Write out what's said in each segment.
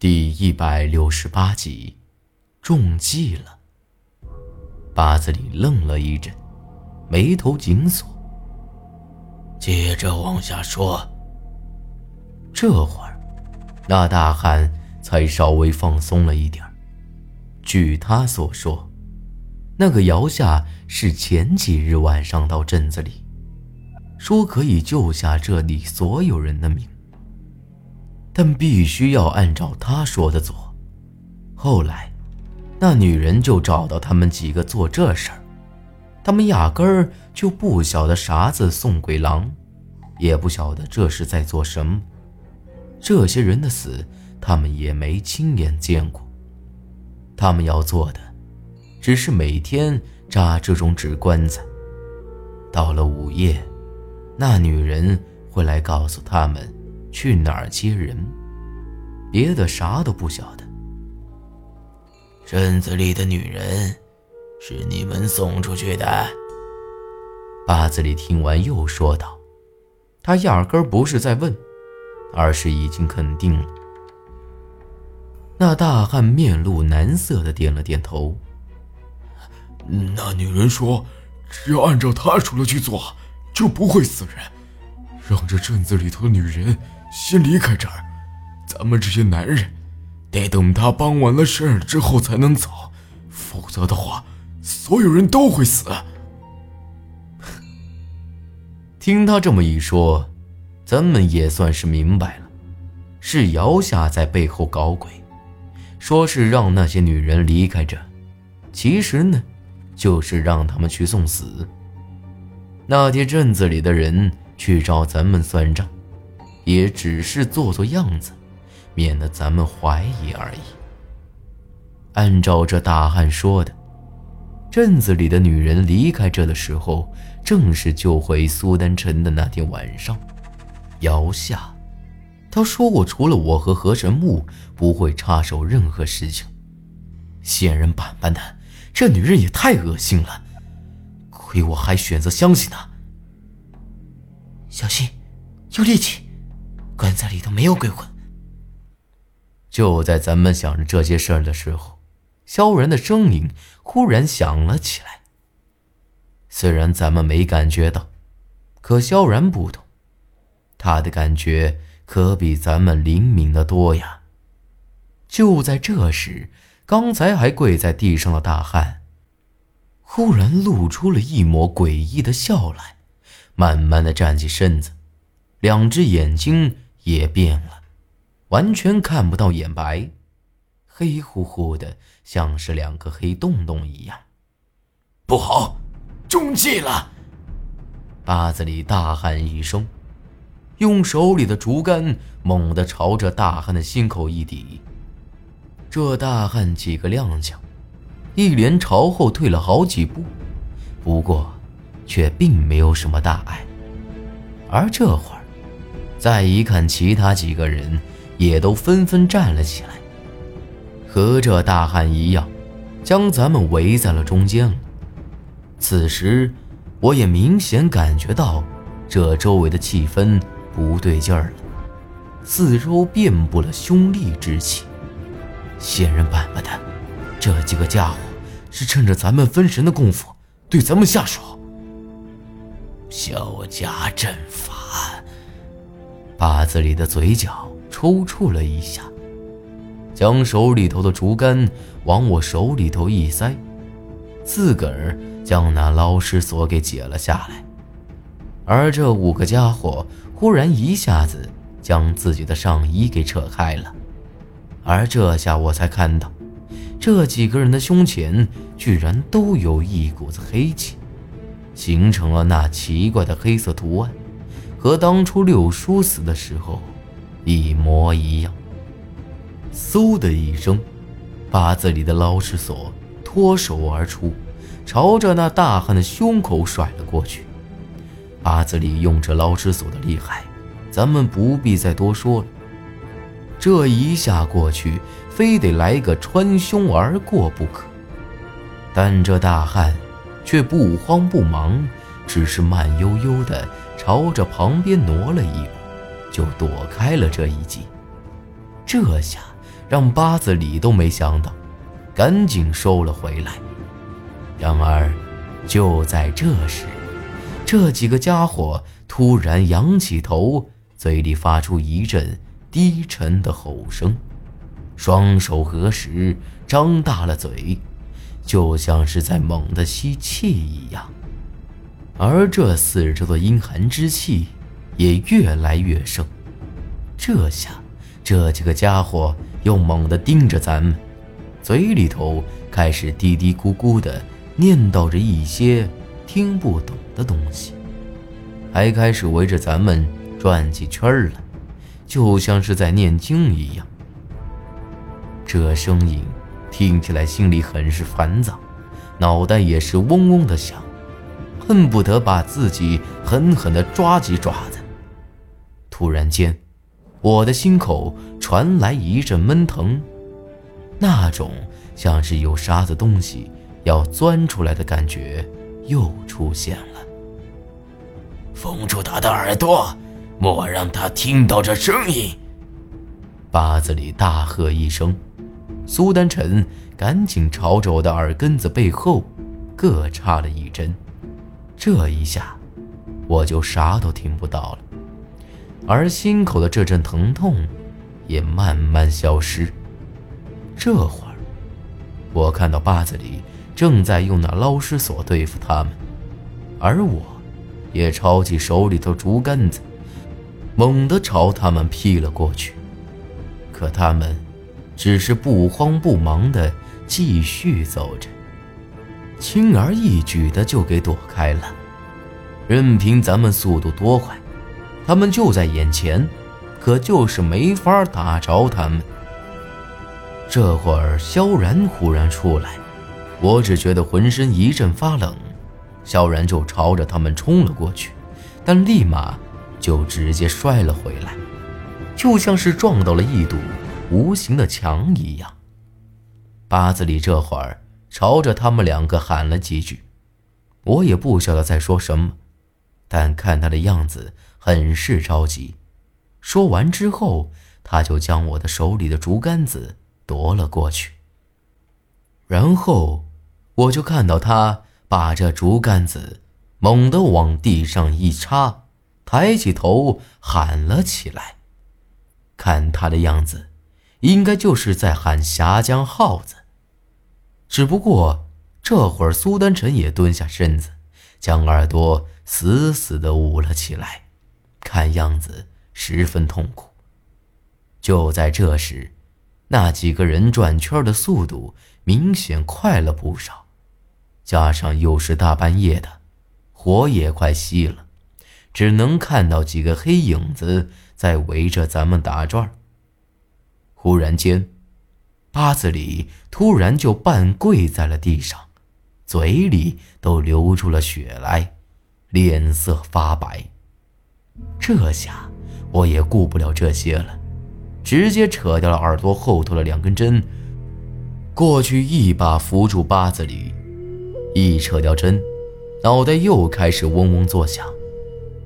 第一百六十八集，中计了。八子里愣了一阵，眉头紧锁。接着往下说。这会儿，那大汉才稍微放松了一点据他所说，那个姚夏是前几日晚上到镇子里，说可以救下这里所有人的命。但必须要按照他说的做。后来，那女人就找到他们几个做这事儿，他们压根儿就不晓得啥子送鬼郎，也不晓得这是在做什么。这些人的死，他们也没亲眼见过。他们要做的，只是每天扎这种纸棺材。到了午夜，那女人会来告诉他们。去哪儿接人？别的啥都不晓得。镇子里的女人是你们送出去的？八子里听完又说道：“他压根不是在问，而是已经肯定了。”那大汉面露难色的点了点头。那女人说：“只要按照她说的去做，就不会死人。让这镇子里头的女人。”先离开这儿，咱们这些男人得等他帮完了事儿之后才能走，否则的话，所有人都会死。听他这么一说，咱们也算是明白了，是姚夏在背后搞鬼，说是让那些女人离开这，其实呢，就是让他们去送死。那天镇子里的人去找咱们算账。也只是做做样子，免得咱们怀疑而已。按照这大汉说的，镇子里的女人离开这的时候，正是救回苏丹臣的那天晚上。姚夏，他说过，除了我和河神木，不会插手任何事情。仙人板板的，这女人也太恶心了，亏我还选择相信她。小心，有力气。棺材里头没有鬼魂。就在咱们想着这些事儿的时候，萧然的声音忽然响了起来。虽然咱们没感觉到，可萧然不同，他的感觉可比咱们灵敏的多呀。就在这时，刚才还跪在地上的大汉，忽然露出了一抹诡异的笑来，慢慢的站起身子，两只眼睛。也变了，完全看不到眼白，黑乎乎的，像是两个黑洞洞一样。不好，中计了！八子里大喊一声，用手里的竹竿猛地朝着大汉的心口一抵。这大汉几个踉跄，一连朝后退了好几步，不过，却并没有什么大碍。而这会儿。再一看，其他几个人也都纷纷站了起来，和这大汉一样，将咱们围在了中间了。此时，我也明显感觉到这周围的气氛不对劲儿了，四周遍布了凶戾之气。仙人板板的，这几个家伙是趁着咱们分神的功夫对咱们下手。小家阵法。把子里的嘴角抽搐了一下，将手里头的竹竿往我手里头一塞，自个儿将那捞尸索给解了下来。而这五个家伙忽然一下子将自己的上衣给扯开了，而这下我才看到，这几个人的胸前居然都有一股子黑气，形成了那奇怪的黑色图案。和当初六叔死的时候一模一样。嗖的一声，八字里的捞尸索脱手而出，朝着那大汉的胸口甩了过去。八字里用这捞尸索的厉害，咱们不必再多说了。这一下过去，非得来个穿胸而过不可。但这大汉却不慌不忙，只是慢悠悠的。朝着旁边挪了一步，就躲开了这一击。这下让八子里都没想到，赶紧收了回来。然而，就在这时，这几个家伙突然仰起头，嘴里发出一阵低沉的吼声，双手合十，张大了嘴，就像是在猛地吸气一样。而这四周的阴寒之气也越来越盛。这下，这几个家伙又猛地盯着咱们，嘴里头开始嘀嘀咕咕的念叨着一些听不懂的东西，还开始围着咱们转起圈儿来，就像是在念经一样。这声音听起来心里很是烦躁，脑袋也是嗡嗡的响。恨不得把自己狠狠地抓几爪子。突然间，我的心口传来一阵闷疼，那种像是有啥子东西要钻出来的感觉又出现了。封住他的耳朵，莫让他听到这声音！八子里大喝一声，苏丹臣赶紧朝着我的耳根子背后各插了一针。这一下，我就啥都听不到了，而心口的这阵疼痛也慢慢消失。这会儿，我看到八子里正在用那捞尸索对付他们，而我，也抄起手里头竹竿子，猛地朝他们劈了过去。可他们只是不慌不忙地继续走着。轻而易举的就给躲开了，任凭咱们速度多快，他们就在眼前，可就是没法打着他们。这会儿萧然忽然出来，我只觉得浑身一阵发冷，萧然就朝着他们冲了过去，但立马就直接摔了回来，就像是撞到了一堵无形的墙一样。八子里这会儿。朝着他们两个喊了几句，我也不晓得在说什么，但看他的样子很是着急。说完之后，他就将我的手里的竹竿子夺了过去。然后，我就看到他把这竹竿子猛地往地上一插，抬起头喊了起来。看他的样子，应该就是在喊峡江号子。只不过这会儿，苏丹臣也蹲下身子，将耳朵死死地捂了起来，看样子十分痛苦。就在这时，那几个人转圈的速度明显快了不少，加上又是大半夜的，火也快熄了，只能看到几个黑影子在围着咱们打转。忽然间。八子里突然就半跪在了地上，嘴里都流出了血来，脸色发白。这下我也顾不了这些了，直接扯掉了耳朵后头的两根针，过去一把扶住八子里，一扯掉针，脑袋又开始嗡嗡作响。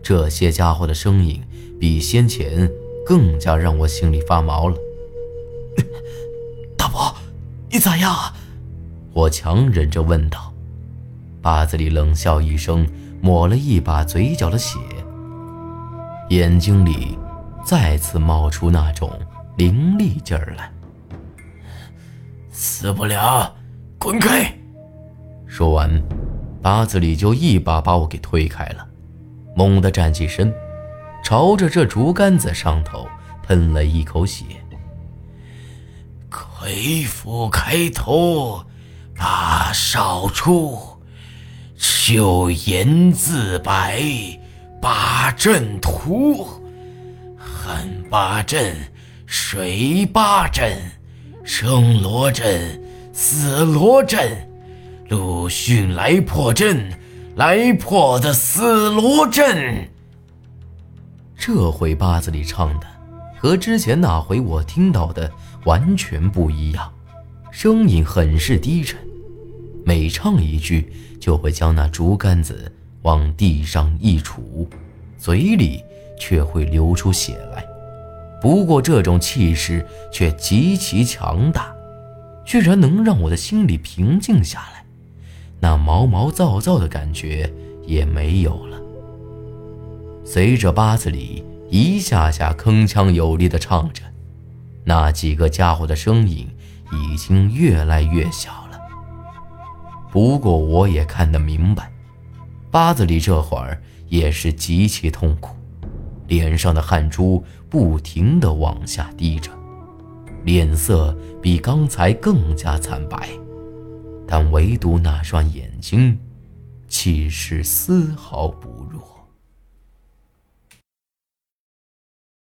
这些家伙的声音比先前更加让我心里发毛了。你咋样？我强忍着问道。八子里冷笑一声，抹了一把嘴角的血，眼睛里再次冒出那种凌厉劲儿来。死不了，滚开！说完，八子里就一把把我给推开了，猛地站起身，朝着这竹竿子上头喷了一口血。魁府开头，八少出，秀言自白，八阵图，寒八阵，水八阵，生罗阵，死罗阵，陆逊来破阵，来破的死罗阵。这回八字里唱的，和之前那回我听到的。完全不一样，声音很是低沉，每唱一句就会将那竹竿子往地上一杵，嘴里却会流出血来。不过这种气势却极其强大，居然能让我的心里平静下来，那毛毛躁躁的感觉也没有了。随着八字里一下下铿锵有力地唱着，那几个家伙的声音已经越来越小了。不过我也看得明白，八子里这会儿也是极其痛苦。脸上的汗珠不停地往下滴着，脸色比刚才更加惨白，但唯独那双眼睛，气势丝毫不弱。